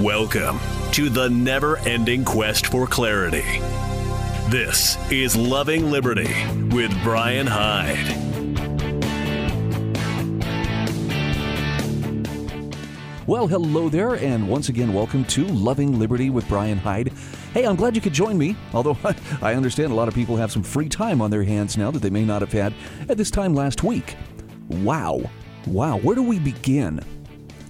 Welcome to the never ending quest for clarity. This is Loving Liberty with Brian Hyde. Well, hello there, and once again, welcome to Loving Liberty with Brian Hyde. Hey, I'm glad you could join me, although I understand a lot of people have some free time on their hands now that they may not have had at this time last week. Wow. Wow. Where do we begin?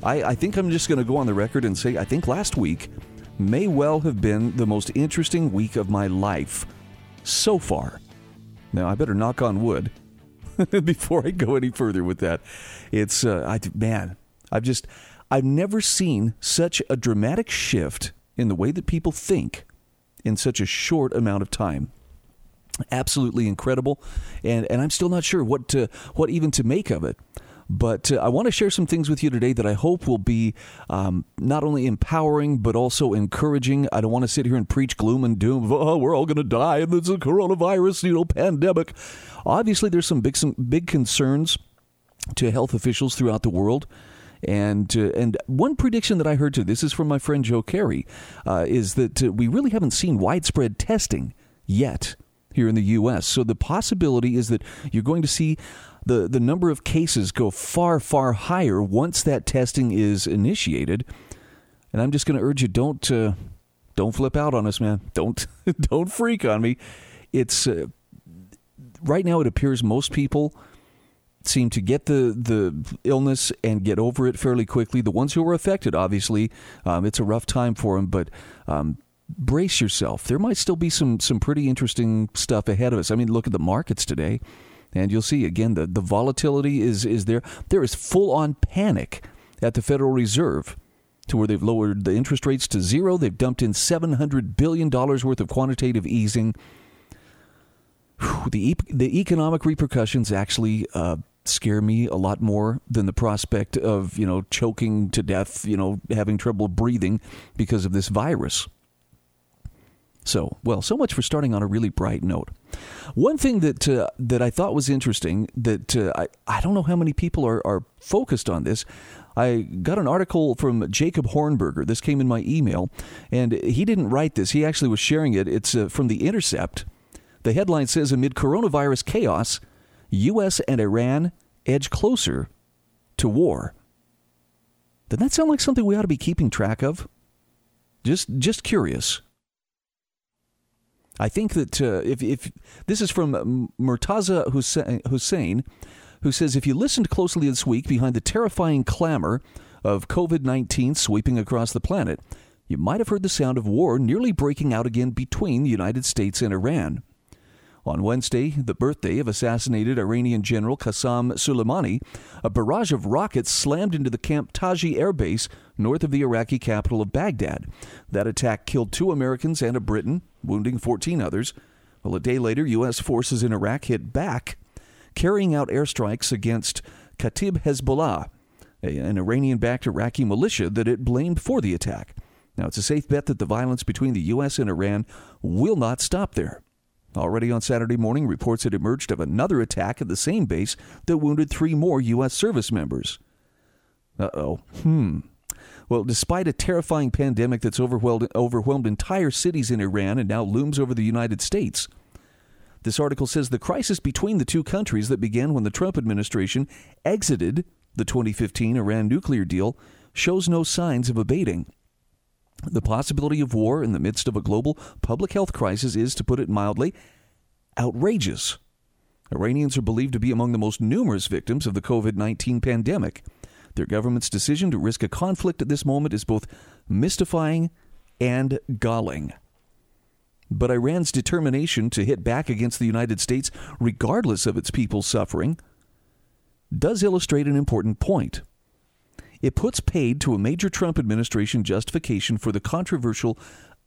I, I think I'm just going to go on the record and say I think last week may well have been the most interesting week of my life so far. Now, I better knock on wood before I go any further with that. It's, uh, I, man, I've just, I've never seen such a dramatic shift in the way that people think in such a short amount of time. Absolutely incredible, and and I'm still not sure what to, what even to make of it. But uh, I want to share some things with you today that I hope will be um, not only empowering but also encouraging. I don't want to sit here and preach gloom and doom. Oh, we're all going to die, and there's a coronavirus, you know, pandemic. Obviously, there's some big some big concerns to health officials throughout the world. And uh, and one prediction that I heard too, this is from my friend Joe Carey, uh, is that uh, we really haven't seen widespread testing yet here in the U.S. So the possibility is that you're going to see the, the number of cases go far, far higher once that testing is initiated. And I'm just going to urge you don't uh, don't flip out on us, man. Don't don't freak on me. It's uh, right now. It appears most people seem to get the the illness and get over it fairly quickly. The ones who are affected, obviously, um, it's a rough time for them. But um, brace yourself. There might still be some some pretty interesting stuff ahead of us. I mean, look at the markets today. And you'll see again the, the volatility is, is there. There is full on panic at the Federal Reserve to where they've lowered the interest rates to zero. They've dumped in $700 billion worth of quantitative easing. Whew, the, the economic repercussions actually uh, scare me a lot more than the prospect of, you know, choking to death, you know, having trouble breathing because of this virus. So, well, so much for starting on a really bright note. One thing that uh, that I thought was interesting that uh, I I don't know how many people are are focused on this. I got an article from Jacob Hornberger. This came in my email, and he didn't write this. He actually was sharing it. It's uh, from The Intercept. The headline says Amid coronavirus chaos, U.S. and Iran edge closer to war. Doesn't that sound like something we ought to be keeping track of? Just, just curious. I think that uh, if, if this is from Murtaza Hussain, who says if you listened closely this week behind the terrifying clamor of COVID 19 sweeping across the planet, you might have heard the sound of war nearly breaking out again between the United States and Iran. On Wednesday, the birthday of assassinated Iranian General Qasem Soleimani, a barrage of rockets slammed into the Camp Taji air base north of the Iraqi capital of Baghdad. That attack killed two Americans and a Briton, wounding 14 others. Well, a day later, U.S. forces in Iraq hit back, carrying out airstrikes against Kata'ib Hezbollah, an Iranian backed Iraqi militia that it blamed for the attack. Now, it's a safe bet that the violence between the U.S. and Iran will not stop there. Already on Saturday morning, reports had emerged of another attack at the same base that wounded three more U.S. service members. Uh oh. Hmm. Well, despite a terrifying pandemic that's overwhelmed, overwhelmed entire cities in Iran and now looms over the United States, this article says the crisis between the two countries that began when the Trump administration exited the 2015 Iran nuclear deal shows no signs of abating. The possibility of war in the midst of a global public health crisis is, to put it mildly, outrageous. Iranians are believed to be among the most numerous victims of the COVID 19 pandemic. Their government's decision to risk a conflict at this moment is both mystifying and galling. But Iran's determination to hit back against the United States, regardless of its people's suffering, does illustrate an important point. It puts paid to a major Trump administration justification for the controversial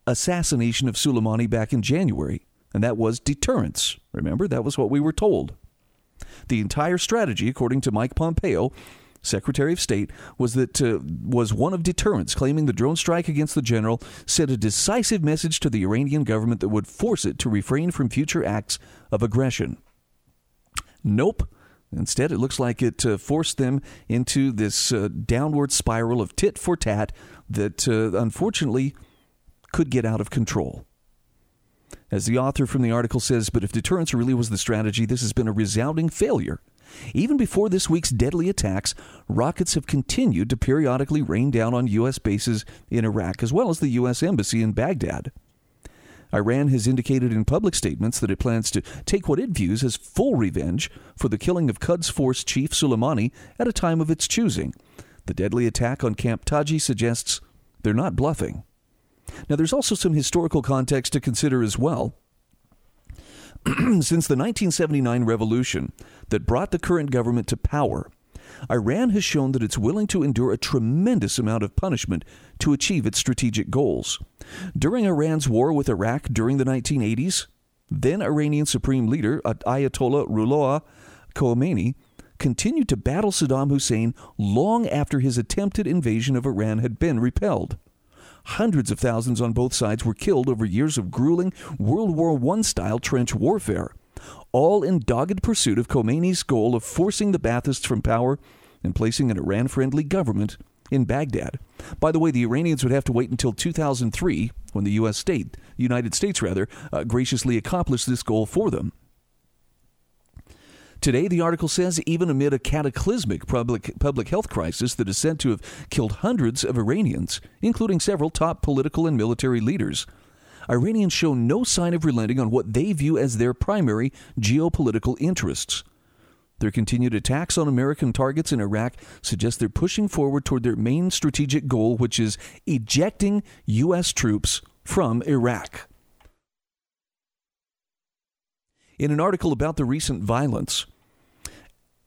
assassination of Soleimani back in January, and that was deterrence. Remember, that was what we were told. The entire strategy, according to Mike Pompeo, Secretary of State, was that uh, was one of deterrence, claiming the drone strike against the general sent a decisive message to the Iranian government that would force it to refrain from future acts of aggression. Nope, Instead, it looks like it uh, forced them into this uh, downward spiral of tit for tat that uh, unfortunately could get out of control. As the author from the article says, but if deterrence really was the strategy, this has been a resounding failure. Even before this week's deadly attacks, rockets have continued to periodically rain down on U.S. bases in Iraq, as well as the U.S. Embassy in Baghdad. Iran has indicated in public statements that it plans to take what it views as full revenge for the killing of Quds Force Chief Soleimani at a time of its choosing. The deadly attack on Camp Taji suggests they're not bluffing. Now, there's also some historical context to consider as well. Since the 1979 revolution that brought the current government to power, Iran has shown that it's willing to endure a tremendous amount of punishment to achieve its strategic goals. During Iran's war with Iraq during the 1980s, then Iranian Supreme Leader Ayatollah Ruhollah Khomeini continued to battle Saddam Hussein long after his attempted invasion of Iran had been repelled. Hundreds of thousands on both sides were killed over years of grueling World War I style trench warfare, all in dogged pursuit of Khomeini's goal of forcing the Baathists from power and placing an Iran friendly government in Baghdad. By the way, the Iranians would have to wait until 2003 when the U.S. state, United States rather, uh, graciously accomplished this goal for them. Today, the article says, even amid a cataclysmic public, public health crisis that is said to have killed hundreds of Iranians, including several top political and military leaders, Iranians show no sign of relenting on what they view as their primary geopolitical interests. Their continued attacks on American targets in Iraq suggest they're pushing forward toward their main strategic goal, which is ejecting U.S. troops from Iraq. In an article about the recent violence,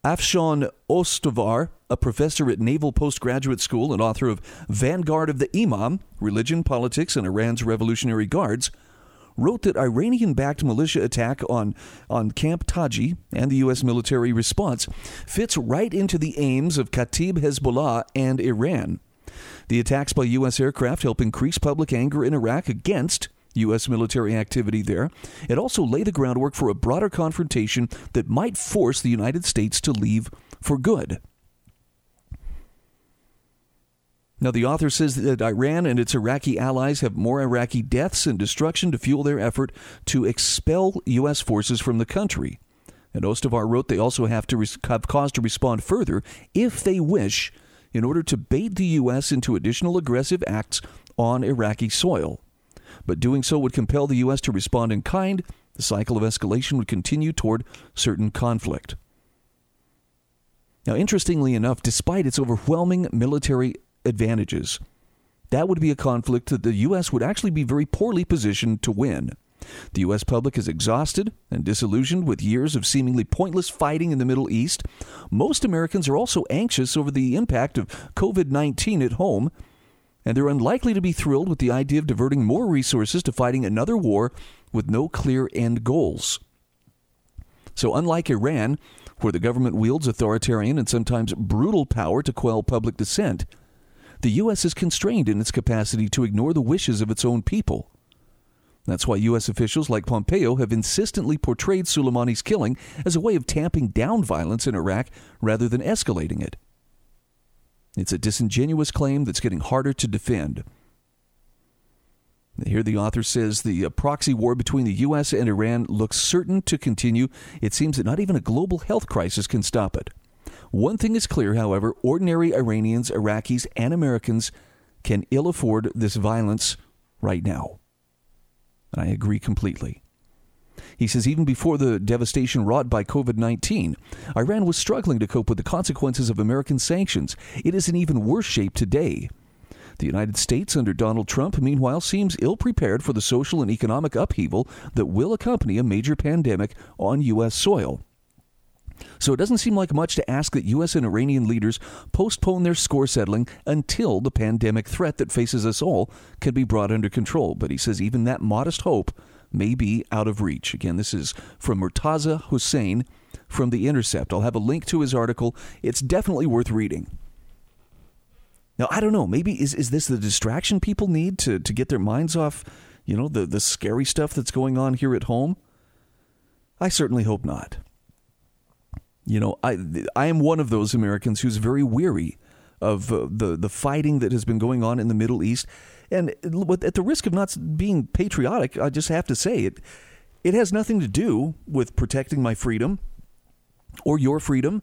Afshon Ostovar, a professor at Naval Postgraduate School and author of Vanguard of the Imam Religion, Politics, and Iran's Revolutionary Guards, wrote that Iranian backed militia attack on, on Camp Taji and the U.S. military response fits right into the aims of Kataib Hezbollah and Iran. The attacks by U.S. aircraft help increase public anger in Iraq against U.S. military activity there. It also laid the groundwork for a broader confrontation that might force the United States to leave for good. Now, the author says that Iran and its Iraqi allies have more Iraqi deaths and destruction to fuel their effort to expel U.S. forces from the country. And Ostovar wrote they also have to res- have cause to respond further if they wish in order to bait the U.S. into additional aggressive acts on Iraqi soil but doing so would compel the U.S. to respond in kind. The cycle of escalation would continue toward certain conflict. Now, interestingly enough, despite its overwhelming military advantages, that would be a conflict that the U.S. would actually be very poorly positioned to win. The U.S. public is exhausted and disillusioned with years of seemingly pointless fighting in the Middle East. Most Americans are also anxious over the impact of COVID 19 at home and they're unlikely to be thrilled with the idea of diverting more resources to fighting another war with no clear end goals. So, unlike Iran, where the government wields authoritarian and sometimes brutal power to quell public dissent, the U.S. is constrained in its capacity to ignore the wishes of its own people. That's why U.S. officials like Pompeo have insistently portrayed Soleimani's killing as a way of tamping down violence in Iraq rather than escalating it. It's a disingenuous claim that's getting harder to defend. Here, the author says the uh, proxy war between the U.S. and Iran looks certain to continue. It seems that not even a global health crisis can stop it. One thing is clear, however ordinary Iranians, Iraqis, and Americans can ill afford this violence right now. I agree completely. He says even before the devastation wrought by COVID 19, Iran was struggling to cope with the consequences of American sanctions. It is in even worse shape today. The United States under Donald Trump, meanwhile, seems ill prepared for the social and economic upheaval that will accompany a major pandemic on U.S. soil. So it doesn't seem like much to ask that U.S. and Iranian leaders postpone their score settling until the pandemic threat that faces us all can be brought under control. But he says even that modest hope may be out of reach. Again, this is from Murtaza Hussain from The Intercept. I'll have a link to his article. It's definitely worth reading. Now, I don't know. Maybe is, is this the distraction people need to, to get their minds off, you know, the, the scary stuff that's going on here at home? I certainly hope not. You know, I I am one of those Americans who's very weary of uh, the the fighting that has been going on in the Middle East, and at the risk of not being patriotic, I just have to say it. It has nothing to do with protecting my freedom or your freedom.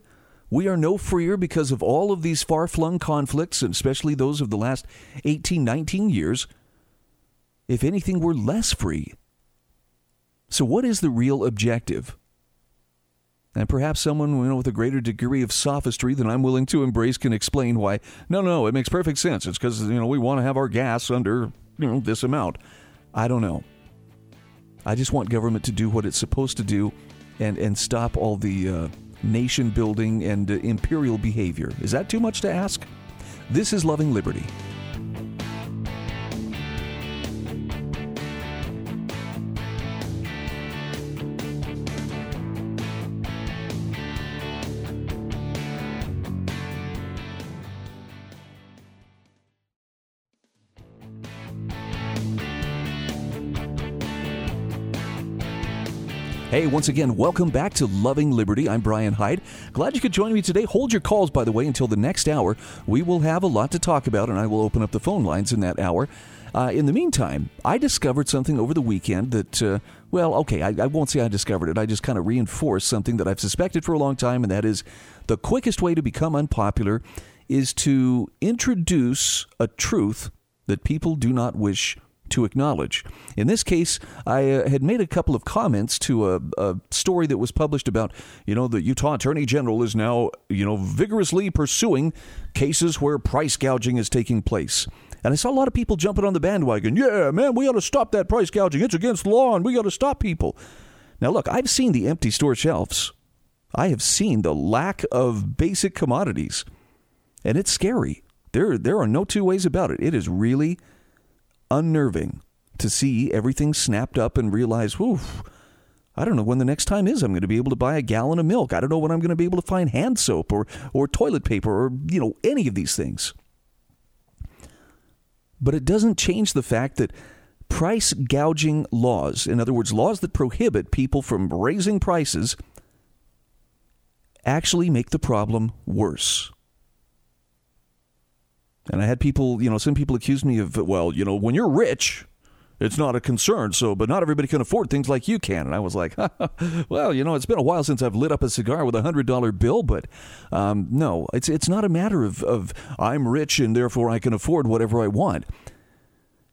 We are no freer because of all of these far flung conflicts, and especially those of the last 18, 19 years. If anything, we're less free. So, what is the real objective? And perhaps someone you know, with a greater degree of sophistry than I'm willing to embrace can explain why. No, no, it makes perfect sense. It's because you know we want to have our gas under you know this amount. I don't know. I just want government to do what it's supposed to do, and and stop all the uh, nation building and uh, imperial behavior. Is that too much to ask? This is loving liberty. Hey, once again, welcome back to Loving Liberty. I'm Brian Hyde. Glad you could join me today. Hold your calls, by the way, until the next hour. We will have a lot to talk about, and I will open up the phone lines in that hour. Uh, in the meantime, I discovered something over the weekend that, uh, well, okay, I, I won't say I discovered it. I just kind of reinforced something that I've suspected for a long time, and that is the quickest way to become unpopular is to introduce a truth that people do not wish to acknowledge. In this case, I uh, had made a couple of comments to a, a, story that was published about, you know, the Utah Attorney General is now, you know, vigorously pursuing cases where price gouging is taking place. And I saw a lot of people jumping on the bandwagon. Yeah, man, we ought to stop that price gouging. It's against law and we got to stop people. Now, look, I've seen the empty store shelves. I have seen the lack of basic commodities. And it's scary. There, there are no two ways about it. It is really unnerving to see everything snapped up and realize, whew, I don't know when the next time is I'm going to be able to buy a gallon of milk. I don't know when I'm going to be able to find hand soap or, or toilet paper or, you know, any of these things. But it doesn't change the fact that price gouging laws, in other words, laws that prohibit people from raising prices, actually make the problem worse. And I had people, you know, some people accused me of, well, you know, when you're rich, it's not a concern. So, but not everybody can afford things like you can. And I was like, well, you know, it's been a while since I've lit up a cigar with a hundred dollar bill, but um, no, it's it's not a matter of of I'm rich and therefore I can afford whatever I want.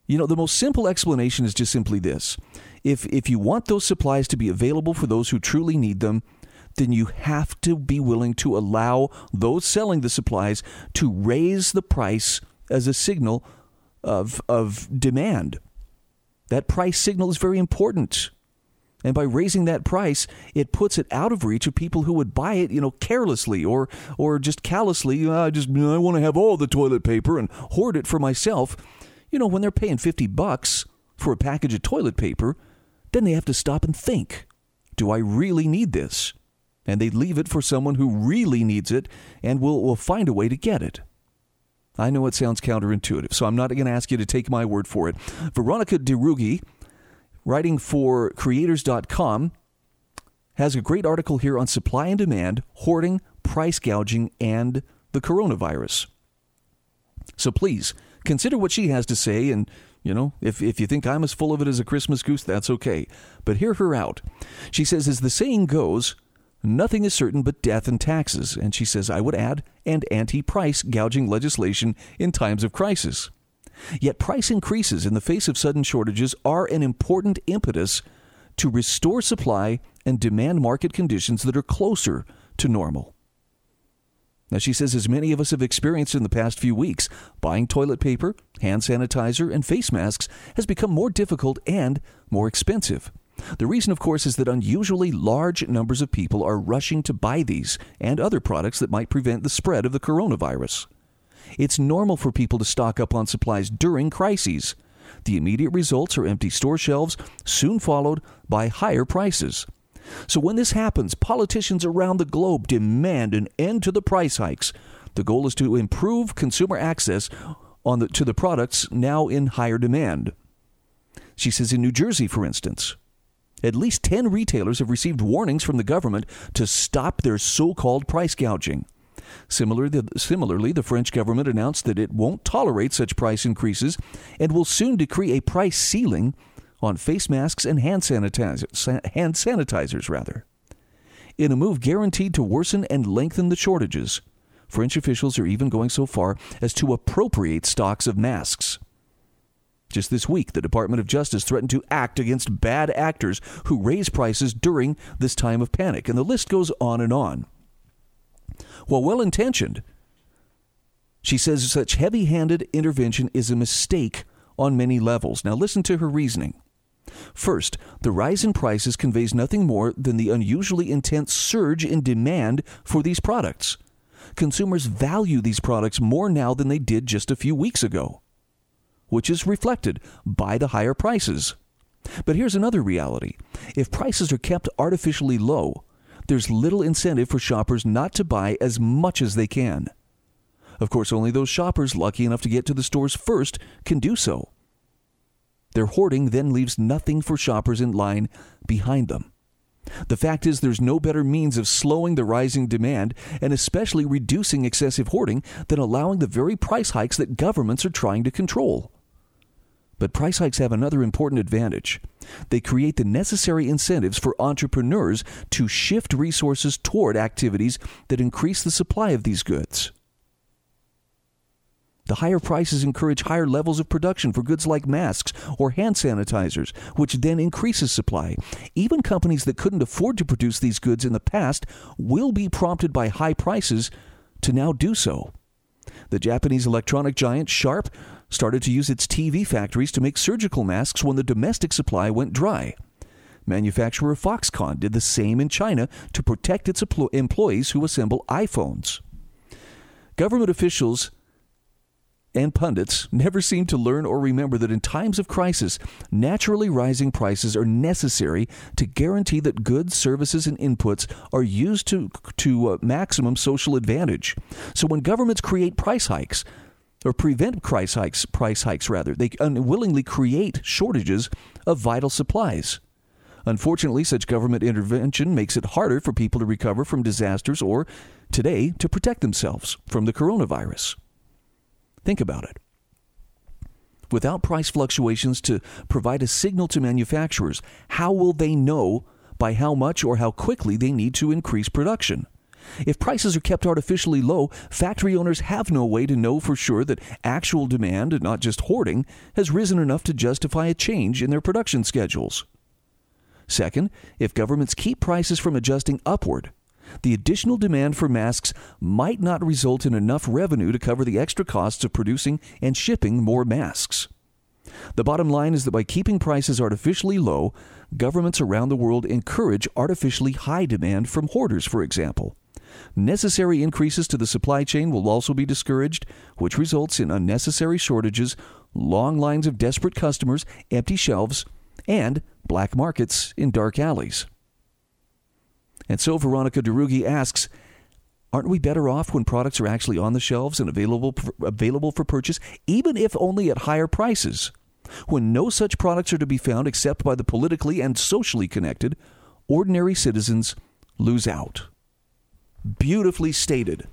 You know, the most simple explanation is just simply this: if if you want those supplies to be available for those who truly need them, then you have to be willing to allow those selling the supplies to raise the price as a signal of, of demand. That price signal is very important. And by raising that price, it puts it out of reach of people who would buy it, you know, carelessly or or just callously. Ah, I just I want to have all the toilet paper and hoard it for myself. You know, when they're paying 50 bucks for a package of toilet paper, then they have to stop and think, do I really need this? And they leave it for someone who really needs it and will, will find a way to get it. I know it sounds counterintuitive, so I'm not going to ask you to take my word for it. Veronica de Rugy, writing for creators.com, has a great article here on supply and demand, hoarding, price gouging, and the coronavirus. So please consider what she has to say and you know, if, if you think I'm as full of it as a Christmas goose, that's okay. But hear her out. She says, as the saying goes, Nothing is certain but death and taxes, and she says, I would add, and anti price gouging legislation in times of crisis. Yet price increases in the face of sudden shortages are an important impetus to restore supply and demand market conditions that are closer to normal. Now, she says, as many of us have experienced in the past few weeks, buying toilet paper, hand sanitizer, and face masks has become more difficult and more expensive. The reason, of course, is that unusually large numbers of people are rushing to buy these and other products that might prevent the spread of the coronavirus. It's normal for people to stock up on supplies during crises. The immediate results are empty store shelves, soon followed by higher prices. So when this happens, politicians around the globe demand an end to the price hikes. The goal is to improve consumer access on the, to the products now in higher demand. She says in New Jersey, for instance, At least 10 retailers have received warnings from the government to stop their so called price gouging. Similarly, similarly, the French government announced that it won't tolerate such price increases and will soon decree a price ceiling on face masks and hand sanitizers, hand sanitizers rather. In a move guaranteed to worsen and lengthen the shortages, French officials are even going so far as to appropriate stocks of masks. Just this week, the Department of Justice threatened to act against bad actors who raise prices during this time of panic, and the list goes on and on. While well intentioned, she says such heavy handed intervention is a mistake on many levels. Now, listen to her reasoning. First, the rise in prices conveys nothing more than the unusually intense surge in demand for these products. Consumers value these products more now than they did just a few weeks ago, which is reflected by the higher prices. But here's another reality if prices are kept artificially low, there's little incentive for shoppers not to buy as much as they can. Of course, only those shoppers lucky enough to get to the stores first can do so. Their hoarding then leaves nothing for shoppers in line behind them. The fact is, there's no better means of slowing the rising demand and especially reducing excessive hoarding than allowing the very price hikes that governments are trying to control. But price hikes have another important advantage. They create the necessary incentives for entrepreneurs to shift resources toward activities that increase the supply of these goods. The higher prices encourage higher levels of production for goods like masks or hand sanitizers, which then increases supply. Even companies that couldn't afford to produce these goods in the past will be prompted by high prices to now do so. The Japanese electronic giant Sharp started to use its TV factories to make surgical masks when the domestic supply went dry. Manufacturer Foxconn did the same in China to protect its employees who assemble iPhones. Government officials and pundits never seem to learn or remember that in times of crisis, naturally rising prices are necessary to guarantee that goods, services, and inputs are used to, to uh, maximum social advantage. So when governments create price hikes, or prevent price hikes, price hikes rather, they unwillingly create shortages of vital supplies. Unfortunately, such government intervention makes it harder for people to recover from disasters or, today, to protect themselves from the coronavirus. Think about it. Without price fluctuations to provide a signal to manufacturers, how will they know by how much or how quickly they need to increase production? If prices are kept artificially low, factory owners have no way to know for sure that actual demand, and not just hoarding, has risen enough to justify a change in their production schedules. Second, if governments keep prices from adjusting upward, the additional demand for masks might not result in enough revenue to cover the extra costs of producing and shipping more masks. The bottom line is that by keeping prices artificially low, governments around the world encourage artificially high demand from hoarders, for example. Necessary increases to the supply chain will also be discouraged, which results in unnecessary shortages, long lines of desperate customers, empty shelves, and black markets in dark alleys. And so Veronica de Rugy asks, aren't we better off when products are actually on the shelves and available available for purchase, even if only at higher prices? When no such products are to be found except by the politically and socially connected, ordinary citizens lose out. Beautifully stated.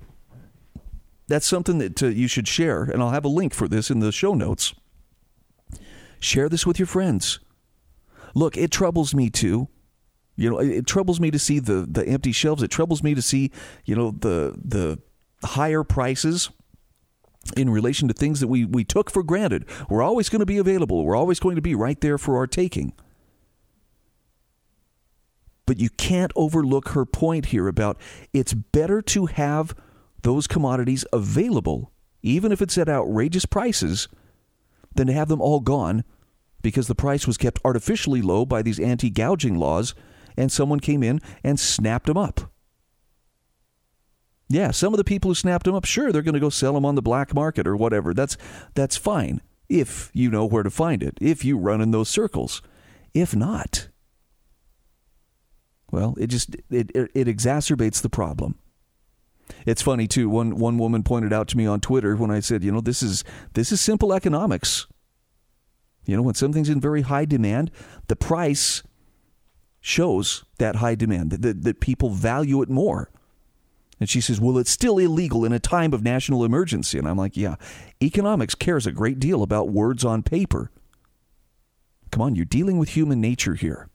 That's something that uh, you should share, and I'll have a link for this in the show notes. Share this with your friends. Look, it troubles me too you know, it, it, troubles me to see the the empty shelves. It troubles me to see, you know, the the higher prices in relation to things that we we took for granted. We're always going to be available. We're always going to be right there for our taking. But you can't overlook her point here about it's better to have those commodities available, even if it's at outrageous prices, than to have them all gone because the price was kept artificially low by these anti gouging laws and someone came in and snapped them up. Yeah, some of the people who snapped them up, sure, they're going to go sell them on the black market or whatever. That's that's fine if you know where to find it, if you run in those circles. If not, well, it just it, it, it exacerbates the problem. It's funny too. One one woman pointed out to me on Twitter when I said, you know, this is this is simple economics. You know, when something's in very high demand, the price shows that high demand, that, that, that people value it more. And she says, Well, it's still illegal in a time of national emergency. And I'm like, Yeah, economics cares a great deal about words on paper. Come on, you're dealing with human nature here.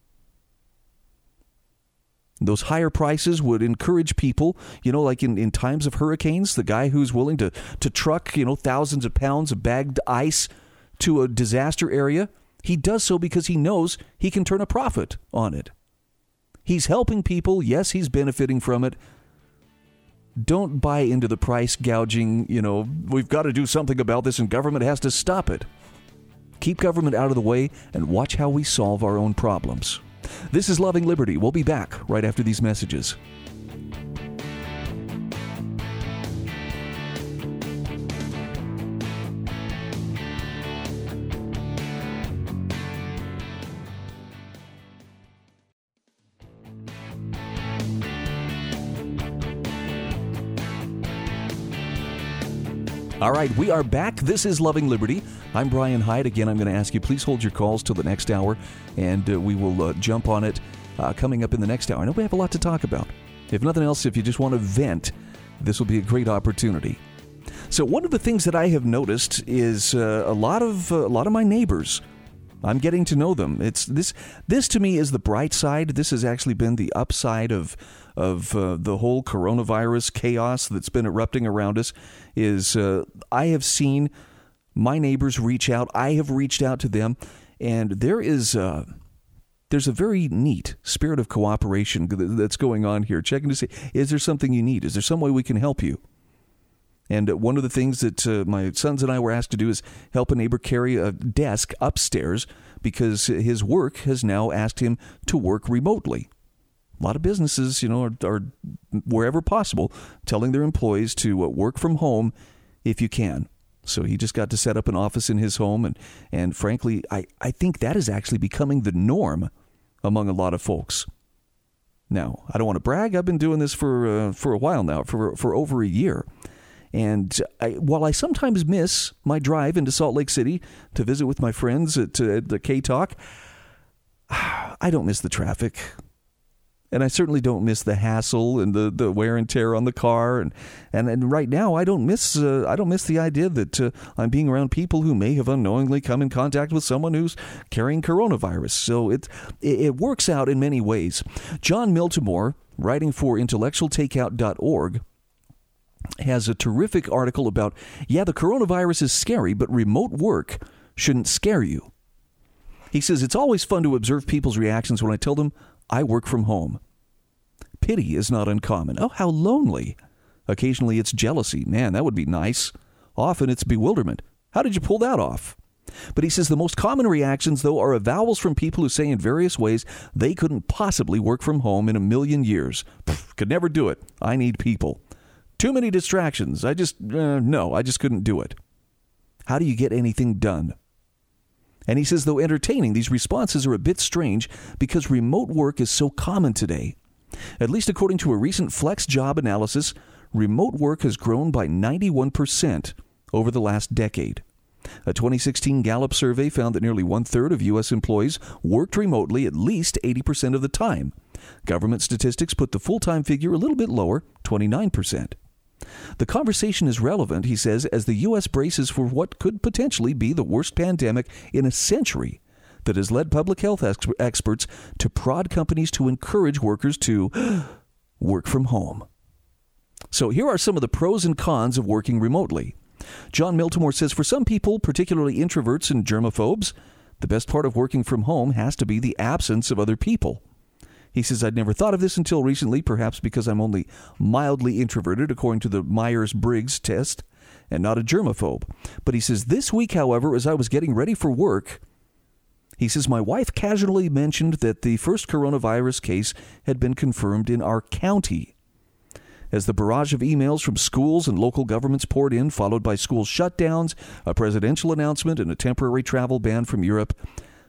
Those higher prices would encourage people, you know, like in, in times of hurricanes, the guy who's willing to, to truck, you know, thousands of pounds of bagged ice to a disaster area, he does so because he knows he can turn a profit on it. He's helping people. Yes, he's benefiting from it. Don't buy into the price gouging, you know, we've got to do something about this and government has to stop it. Keep government out of the way and watch how we solve our own problems. This is Loving Liberty. We'll be back right after these messages. All right, we are back. This is Loving Liberty. I'm Brian Hyde. Again, I'm going to ask you please hold your calls till the next hour, and uh, we will uh, jump on it uh, coming up in the next hour. I know we have a lot to talk about. If nothing else, if you just want to vent, this will be a great opportunity. So, one of the things that I have noticed is uh, a lot of uh, a lot of my neighbors. I'm getting to know them. It's this. This to me is the bright side. This has actually been the upside of of uh, the whole coronavirus chaos that's been erupting around us is uh, I have seen my neighbors reach out. I have reached out to them, and there is uh, there's a very neat spirit of cooperation that's going on here. Checking to see is there something you need? Is there some way we can help you? And one of the things that uh, my sons and I were asked to do is help a neighbor carry a desk upstairs because his work has now asked him to work remotely a lot of businesses, you know, are, are wherever possible telling their employees to uh, work from home if you can. So he just got to set up an office in his home, and and frankly, I, I think that is actually becoming the norm among a lot of folks. Now, I don't want to brag. I've been doing this for uh, for a while now, for for over a year. And I, while I sometimes miss my drive into Salt Lake City to visit with my friends at, at the K Talk, I don't miss the traffic. And I certainly don't miss the hassle and the, the wear and tear on the car. And and, and right now I don't miss uh, I don't miss the idea that uh, I'm being around people who may have unknowingly come in contact with someone who's carrying coronavirus. So it it, it works out in many ways. Jon Miltimore writing for intellectualtakeout.org has a terrific article about yeah the coronavirus is scary but remote work shouldn't scare you he says it's always fun to observe people's reactions when I tell them I work from home. Pity is not uncommon. Oh, how lonely. Occasionally it's jealousy. Man, that would be nice. Often it's bewilderment. How did you pull that off? But he says the most common reactions, though, are avowals from people who say in various ways they couldn't possibly work from home in a million years. Could never do it. I need people. Too many distractions. I just, uh, no, I just couldn't do it. How do you get anything done? And he says, though entertaining, these responses are a bit strange because remote work is so common today. At least according to a recent Flex job analysis, remote work has grown by 91% over the last decade. A 2016 Gallup survey found that nearly one third of U.S. employees worked remotely at least 80% of the time. Government statistics put the full time figure a little bit lower, 29%. The conversation is relevant, he says, as the U.S. braces for what could potentially be the worst pandemic in a century that has led public health ex- experts to prod companies to encourage workers to work from home. So here are some of the pros and cons of working remotely. Jon Miltimore says for some people, particularly introverts and germaphobes, the best part of working from home has to be the absence of other people. He says, I'd never thought of this until recently, perhaps because I'm only mildly introverted, according to the Myers Briggs test, and not a germaphobe. But he says, This week, however, as I was getting ready for work, he says, My wife casually mentioned that the first coronavirus case had been confirmed in our county. As the barrage of emails from schools and local governments poured in, followed by school shutdowns, a presidential announcement, and a temporary travel ban from Europe,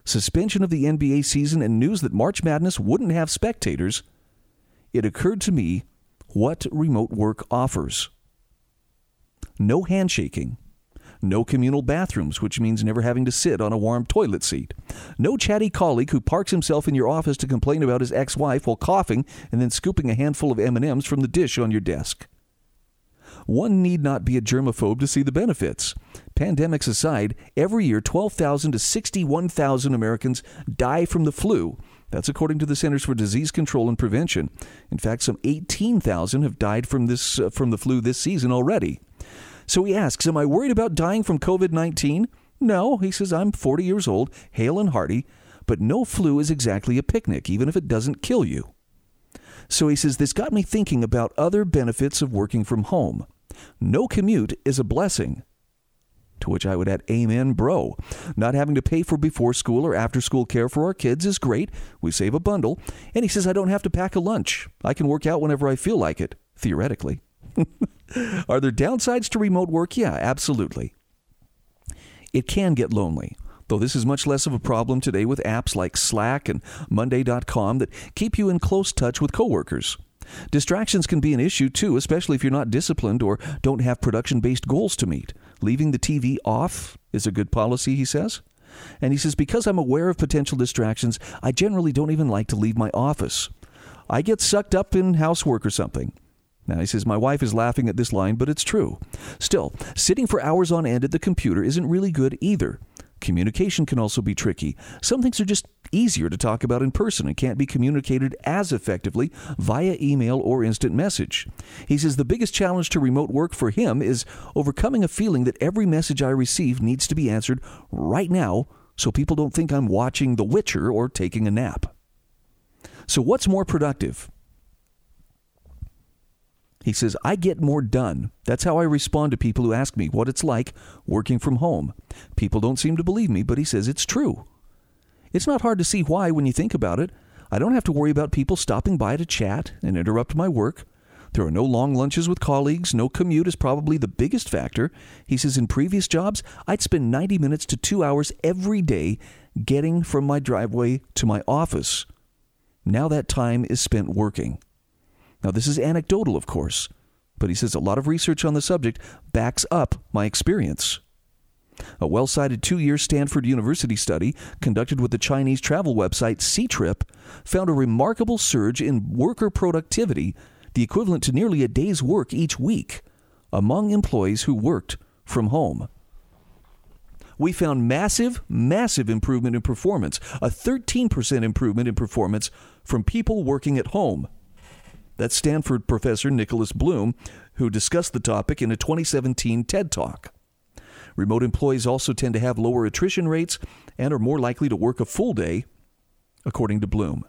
suspension of the NBA season, and news that March Madness wouldn't have spectators, it occurred to me what remote work offers. No handshaking, No communal bathrooms, which means never having to sit on a warm toilet seat. No chatty colleague who parks himself in your office to complain about his ex-wife while coughing and then scooping a handful of M&Ms from the dish on your desk. One need not be a germaphobe to see the benefits. Pandemics aside, every year 12,000 to 61,000 Americans die from the flu. That's according to the Centers for Disease Control and Prevention. In fact, some 18,000 have died from this uh, from the flu this season already. So he asks, "Am I worried about dying from COVID-19?" No, he says, "I'm 40 years old, hale and hearty, but no flu is exactly a picnic, even if it doesn't kill you." So he says, This got me thinking about other benefits of working from home. No commute is a blessing. To which I would add, Amen, bro. Not having to pay for before school or after school care for our kids is great. We save a bundle. And he says, I don't have to pack a lunch. I can work out whenever I feel like it, theoretically. Are there downsides to remote work? Yeah, absolutely. It can get lonely though this is much less of a problem today with apps like Slack and Monday.com that keep you in close touch with coworkers. Distractions can be an issue too, especially if you're not disciplined or don't have production based goals to meet. Leaving the TV off is a good policy, he says. And he says, because I'm aware of potential distractions, I generally don't even like to leave my office. I get sucked up in housework or something. Now, he says, My wife is laughing at this line, but it's true. Still, sitting for hours on end at the computer isn't really good either. Communication can also be tricky. Some things are just easier to talk about in person and can't be communicated as effectively via email or instant message. He says the biggest challenge to remote work for him is overcoming a feeling that every message I receive needs to be answered right now so people don't think I'm watching The Witcher or taking a nap. So, what's more productive? He says, I get more done. That's how I respond to people who ask me what it's like working from home. People don't seem to believe me, but he says it's true. It's not hard to see why when you think about it. I don't have to worry about people stopping by to chat and interrupt my work. There are no long lunches with colleagues. No commute is probably the biggest factor. He says in previous jobs, I'd spend 90 minutes to two hours every day getting from my driveway to my office. Now that time is spent working. Now, this is anecdotal, of course, but he says a lot of research on the subject backs up my experience. A well cited two year Stanford University study conducted with the Chinese travel website Ctrip found a remarkable surge in worker productivity, the equivalent to nearly a day's work each week, among employees who worked from home. We found massive, massive improvement in performance, a 13% improvement in performance from people working at home that's Stanford professor Nicholas Bloom, who discussed the topic in a 2017 TED Talk. Remote employees also tend to have lower attrition rates and are more likely to work a full day, according to Bloom.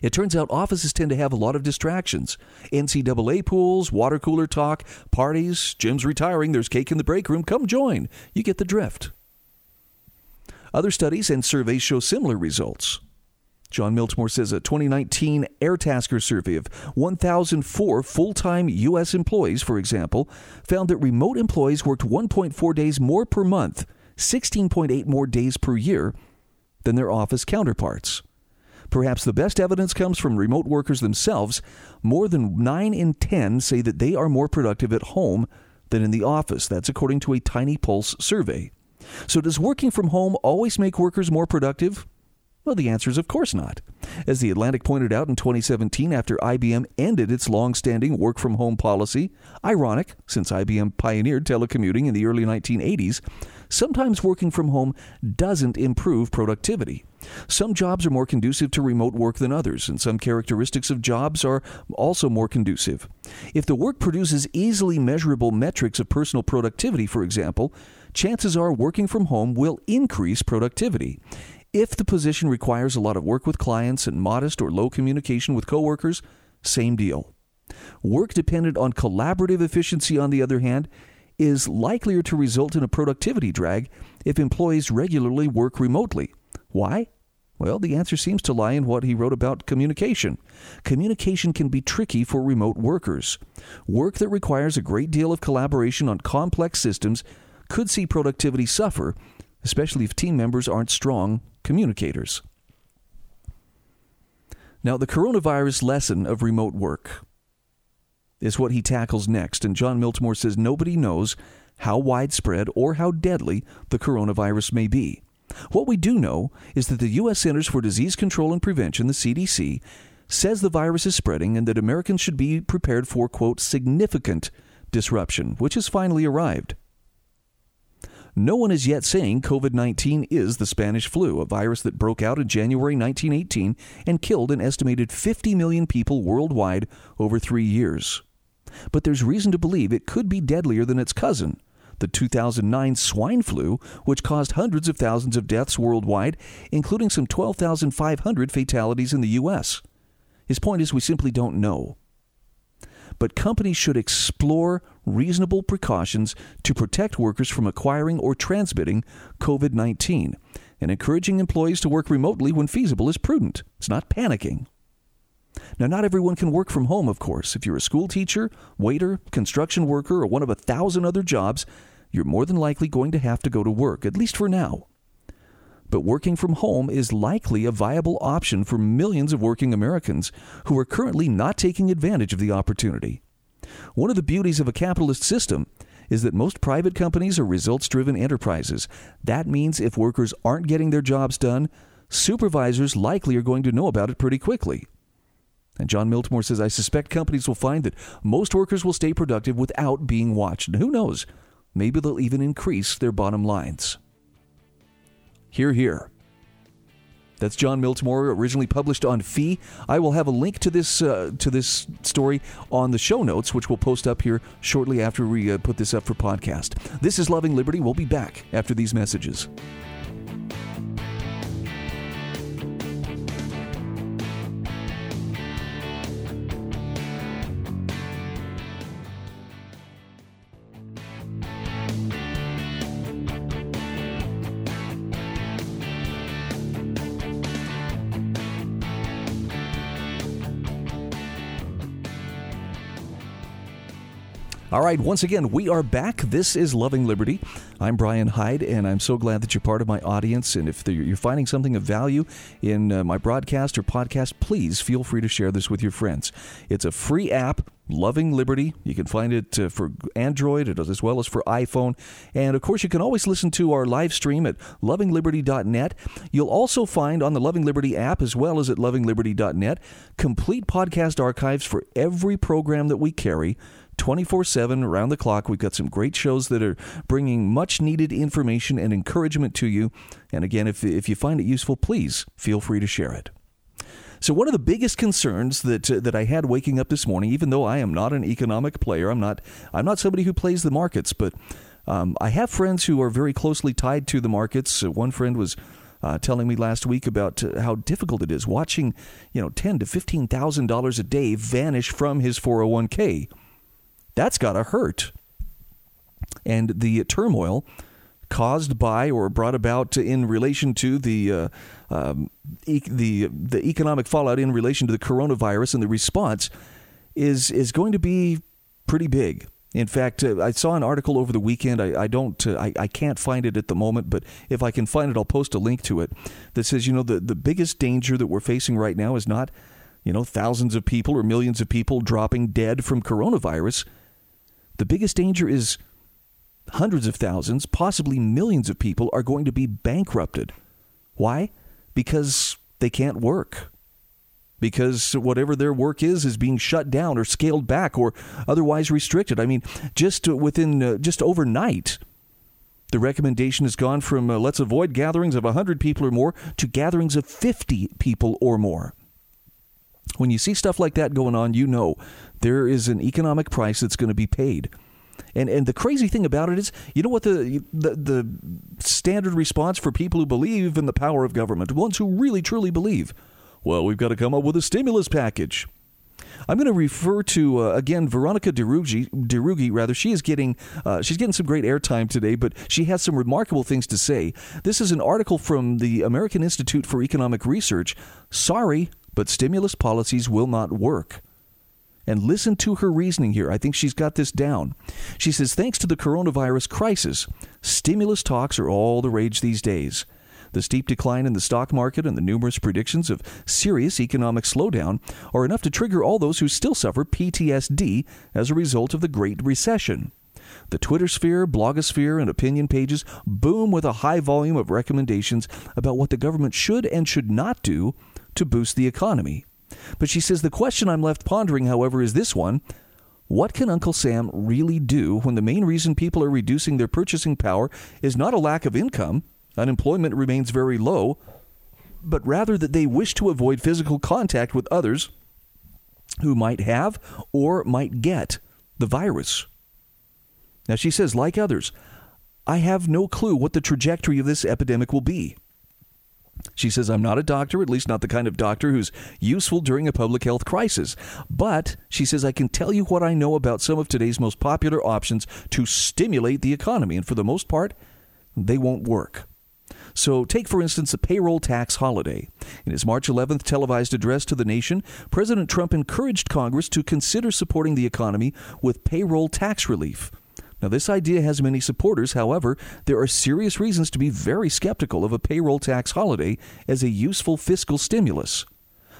It turns out offices tend to have a lot of distractions NCAA pools, water cooler talk, parties, Jim's retiring, there's cake in the break room. Come join. You get the drift. Other studies and surveys show similar results. Jon Miltimore says a 2019 Airtasker survey of 1,004 full time U.S. employees, for example, found that remote employees worked 1.4 days more per month, 16.8 more days per year than their office counterparts. Perhaps the best evidence comes from remote workers themselves. More than 9 in 10 say that they are more productive at home than in the office. That's according to a Tiny Pulse survey. So, does working from home always make workers more productive? Well, the answer is of course not. As The Atlantic pointed out in 2017 after IBM ended its long standing work from home policy, ironic since IBM pioneered telecommuting in the early 1980s, sometimes working from home doesn't improve productivity. Some jobs are more conducive to remote work than others, and some characteristics of jobs are also more conducive. If the work produces easily measurable metrics of personal productivity, for example, chances are working from home will increase productivity. If the position requires a lot of work with clients and modest or low communication with coworkers, same deal. Work dependent on collaborative efficiency, on the other hand, is likelier to result in a productivity drag if employees regularly work remotely. Why? Well, the answer seems to lie in what he wrote about communication. Communication can be tricky for remote workers. Work that requires a great deal of collaboration on complex systems could see productivity suffer, especially if team members aren't strong communicators. Now, the coronavirus lesson of remote work is what he tackles next, and Jon Miltimore says nobody knows how widespread or how deadly the coronavirus may be. What we do know is that the U.S. Centers for Disease Control and Prevention, the CDC, says the virus is spreading and that Americans should be prepared for, quote, significant disruption, which has finally arrived. No one is yet saying COVID 19 is the Spanish flu, a virus that broke out in January 1918 and killed an estimated 50 million people worldwide over three years. But there's reason to believe it could be deadlier than its cousin, the 2009 swine flu, which caused hundreds of thousands of deaths worldwide, including some 12,500 fatalities in the U.S. His point is, we simply don't know but companies should explore reasonable precautions to protect workers from acquiring or transmitting COVID 19. And encouraging employees to work remotely when feasible is prudent. It's not panicking. Now, not everyone can work from home, of course. If you're a school teacher, waiter, construction worker, or one of a thousand other jobs, you're more than likely going to have to go to work, at least for now but working from home is likely a viable option for millions of working Americans who are currently not taking advantage of the opportunity. One of the beauties of a capitalist system is that most private companies are results driven enterprises. That means if workers aren't getting their jobs done, supervisors likely are going to know about it pretty quickly. And Jon Miltimore says, I suspect companies will find that most workers will stay productive without being watched. And who knows? Maybe they'll even increase their bottom lines. Hear, hear. That's Jon Miltimore, originally published on Fee. I will have a link to this uh, to this story on the show notes, which we'll post up here shortly after we uh, put this up for podcast. This is Loving Liberty. We'll be back after these messages. All right, once again, we are back. This is Loving Liberty. I'm Brian Hyde, and I'm so glad that you're part of my audience. And if you're finding something of value in uh, my broadcast or podcast, please feel free to share this with your friends. It's a free app, Loving Liberty. You can find it uh, for Android as well as for iPhone. And of course, you can always listen to our live stream at lovingliberty.net. You'll also find on the Loving Liberty app as well as at lovingliberty.net complete podcast archives for every program that we carry 24 7 around the clock. We've got some great shows that are bringing much needed information and encouragement to you. And again, if, if you find it useful, please feel free to share it. So one of the biggest concerns that uh, that I had waking up this morning, even though I am not an economic player, I'm not I'm not somebody who plays the markets, but um, I have friends who are very closely tied to the markets. Uh, one friend was uh, telling me last week about uh, how difficult it is watching, you know, ten to fifteen thousand dollars a day vanish from his 401k. That's got to hurt. And the turmoil caused by or brought about in relation to the uh, um, e- the the economic fallout in relation to the coronavirus and the response is is going to be pretty big. In fact, uh, I saw an article over the weekend. I, I don't, uh, I, I can't find it at the moment, but if I can find it, I'll post a link to it that says, you know, the, the biggest danger that we're facing right now is not, you know, thousands of people or millions of people dropping dead from coronavirus. The biggest danger is hundreds of thousands, possibly millions of people are going to be bankrupted. Why? Because they can't work. Because whatever their work is is being shut down or scaled back or otherwise restricted. I mean, just within uh, just overnight, the recommendation has gone from uh, let's avoid gatherings of 100 people or more to gatherings of 50 people or more. When you see stuff like that going on, you know there is an economic price that's going to be paid. And and the crazy thing about it is, you know what the, the the standard response for people who believe in the power of government, ones who really truly believe, well, we've got to come up with a stimulus package. I'm going to refer to uh, again Veronica. de Rugy, rather, she is getting uh, she's getting some great airtime today, but she has some remarkable things to say. This is an article from the American Institute for Economic Research. Sorry, but stimulus policies will not work. And listen to her reasoning here. I think she's got this down. She says, thanks to the coronavirus crisis, stimulus talks are all the rage these days. The steep decline in the stock market and the numerous predictions of serious economic slowdown are enough to trigger all those who still suffer PTSD as a result of the Great Recession. The Twitter sphere, blogosphere, and opinion pages boom with a high volume of recommendations about what the government should and should not do to boost the economy. But she says the question I'm left pondering, however, is this one What can Uncle Sam really do when the main reason people are reducing their purchasing power is not a lack of income, unemployment remains very low, but rather that they wish to avoid physical contact with others who might have or might get the virus? Now, she says, like others, I have no clue what the trajectory of this epidemic will be. She says, I'm not a doctor, at least not the kind of doctor who's useful during a public health crisis. But she says, I can tell you what I know about some of today's most popular options to stimulate the economy. And for the most part, they won't work. So, take for instance a payroll tax holiday. In his March 11th televised address to the nation, President Trump encouraged Congress to consider supporting the economy with payroll tax relief. Now, this idea has many supporters. However, there are serious reasons to be very skeptical of a payroll tax holiday as a useful fiscal stimulus.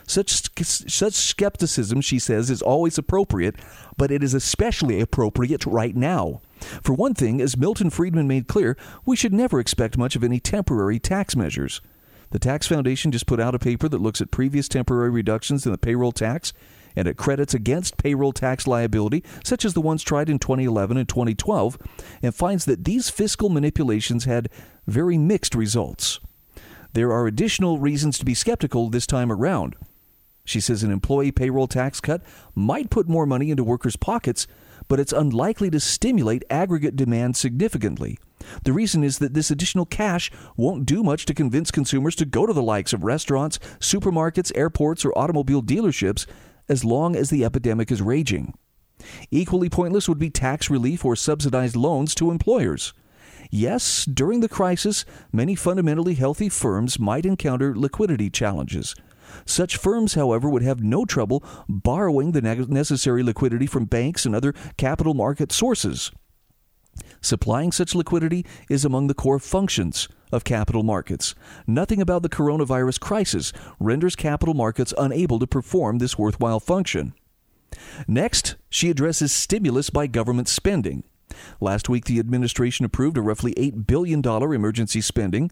Such, such skepticism, she says, is always appropriate, but it is especially appropriate right now. For one thing, as Milton Friedman made clear, we should never expect much of any temporary tax measures. The Tax Foundation just put out a paper that looks at previous temporary reductions in the payroll tax and it credits against payroll tax liability, such as the ones tried in 2011 and 2012, and finds that these fiscal manipulations had very mixed results. There are additional reasons to be skeptical this time around. She says an employee payroll tax cut might put more money into workers' pockets, but it's unlikely to stimulate aggregate demand significantly. The reason is that this additional cash won't do much to convince consumers to go to the likes of restaurants, supermarkets, airports, or automobile dealerships as long as the epidemic is raging. Equally pointless would be tax relief or subsidized loans to employers. Yes, during the crisis, many fundamentally healthy firms might encounter liquidity challenges. Such firms, however, would have no trouble borrowing the necessary liquidity from banks and other capital market sources. Supplying such liquidity is among the core functions of capital markets. Nothing about the coronavirus crisis renders capital markets unable to perform this worthwhile function. Next, she addresses stimulus by government spending. Last week, the administration approved a roughly $8 billion emergency spending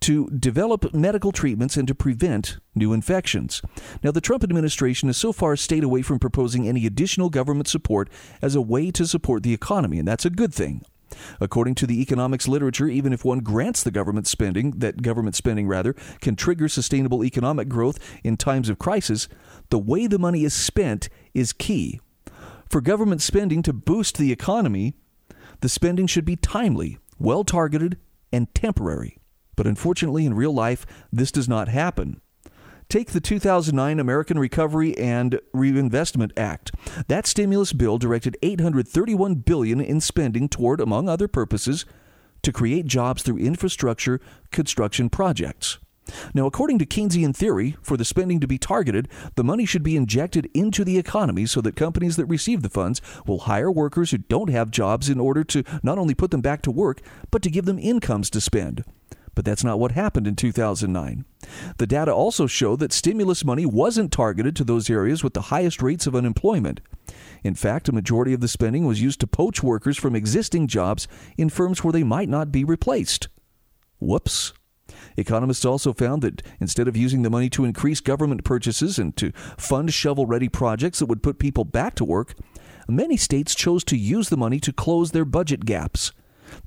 to develop medical treatments and to prevent new infections. Now, the Trump administration has so far stayed away from proposing any additional government support as a way to support the economy, and that's a good thing. According to the economics literature, even if one grants the government spending, that government spending rather, can trigger sustainable economic growth in times of crisis, the way the money is spent is key. For government spending to boost the economy, the spending should be timely, well targeted, and temporary. But unfortunately, in real life, this does not happen. Take the 2009 American Recovery and Reinvestment Act. That stimulus bill directed 831 billion in spending toward among other purposes to create jobs through infrastructure construction projects. Now, according to Keynesian theory, for the spending to be targeted, the money should be injected into the economy so that companies that receive the funds will hire workers who don't have jobs in order to not only put them back to work, but to give them incomes to spend. But that's not what happened in 2009. The data also show that stimulus money wasn't targeted to those areas with the highest rates of unemployment. In fact, a majority of the spending was used to poach workers from existing jobs in firms where they might not be replaced. Whoops. Economists also found that instead of using the money to increase government purchases and to fund shovel ready projects that would put people back to work, many states chose to use the money to close their budget gaps.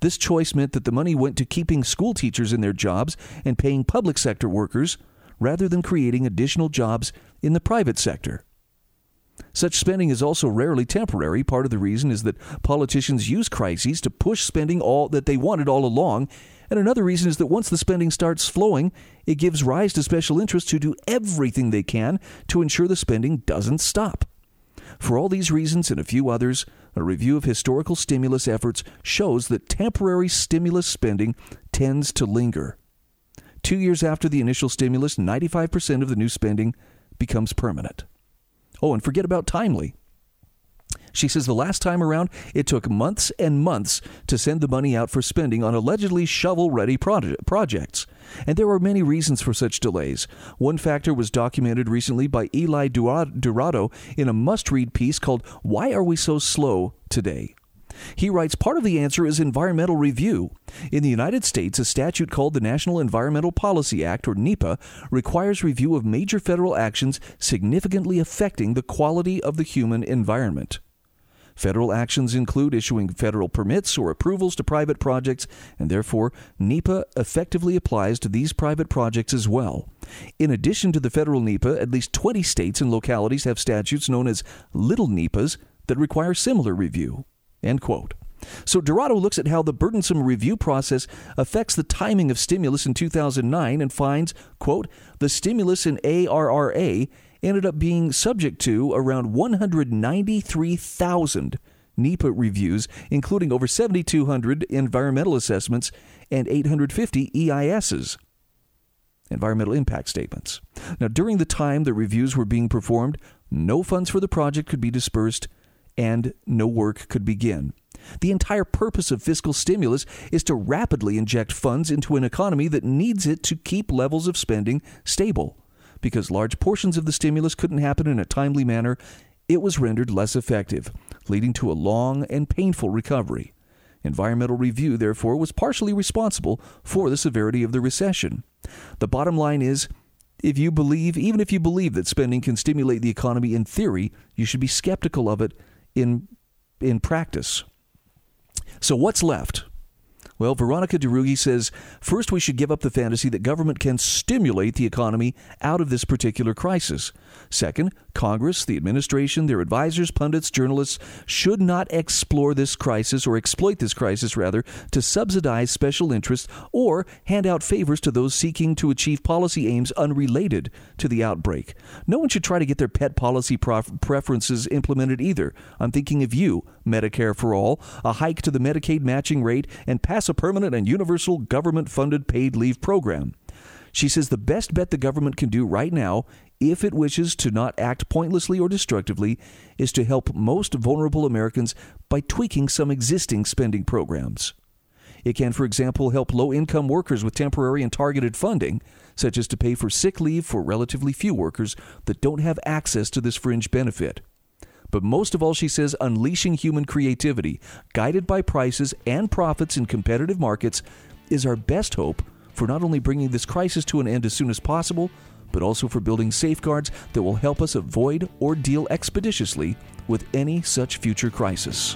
This choice meant that the money went to keeping school teachers in their jobs and paying public sector workers rather than creating additional jobs in the private sector. Such spending is also rarely temporary. Part of the reason is that politicians use crises to push spending all that they wanted all along. And another reason is that once the spending starts flowing, it gives rise to special interests who do everything they can to ensure the spending doesn't stop. For all these reasons and a few others, a review of historical stimulus efforts shows that temporary stimulus spending tends to linger. Two years after the initial stimulus, 95% of the new spending becomes permanent. Oh, and forget about timely. She says the last time around, it took months and months to send the money out for spending on allegedly shovel ready projects. And there were many reasons for such delays. One factor was documented recently by Eli Dourado in a must read piece called Why Are We So Slow Today? He writes part of the answer is environmental review. In the United States, a statute called the National Environmental Policy Act, or NEPA, requires review of major federal actions significantly affecting the quality of the human environment. Federal actions include issuing federal permits or approvals to private projects, and therefore NEPA effectively applies to these private projects as well. In addition to the federal NEPA, at least 20 states and localities have statutes known as Little NEPAs that require similar review. End quote. So Dourado looks at how the burdensome review process affects the timing of stimulus in 2009 and finds, quote, the stimulus in ARRA ended up being subject to around 193,000 NEPA reviews, including over 7,200 environmental assessments and 850 EISs, environmental impact statements. Now, during the time the reviews were being performed, no funds for the project could be dispersed and no work could begin. The entire purpose of fiscal stimulus is to rapidly inject funds into an economy that needs it to keep levels of spending stable. Because large portions of the stimulus couldn't happen in a timely manner, it was rendered less effective, leading to a long and painful recovery. Environmental review, therefore, was partially responsible for the severity of the recession. The bottom line is if you believe, even if you believe that spending can stimulate the economy in theory, you should be skeptical of it in, in practice. So, what's left? Well, Veronica de Rugy says first we should give up the fantasy that government can stimulate the economy out of this particular crisis. Second, Congress, the administration, their advisors, pundits, journalists should not explore this crisis or exploit this crisis, rather, to subsidize special interests or hand out favors to those seeking to achieve policy aims unrelated to the outbreak. No one should try to get their pet policy prof- preferences implemented either. I'm thinking of you, Medicare for All, a hike to the Medicaid matching rate, and pass a permanent and universal government funded paid leave program. She says the best bet the government can do right now, if it wishes to not act pointlessly or destructively, is to help most vulnerable Americans by tweaking some existing spending programs. It can, for example, help low income workers with temporary and targeted funding, such as to pay for sick leave for relatively few workers that don't have access to this fringe benefit. But most of all, she says, unleashing human creativity, guided by prices and profits in competitive markets, is our best hope for not only bringing this crisis to an end as soon as possible, but also for building safeguards that will help us avoid or deal expeditiously with any such future crisis.